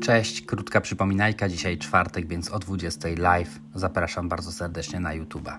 Cześć, krótka przypominajka. Dzisiaj czwartek, więc o 20 live. Zapraszam bardzo serdecznie na YouTube'a.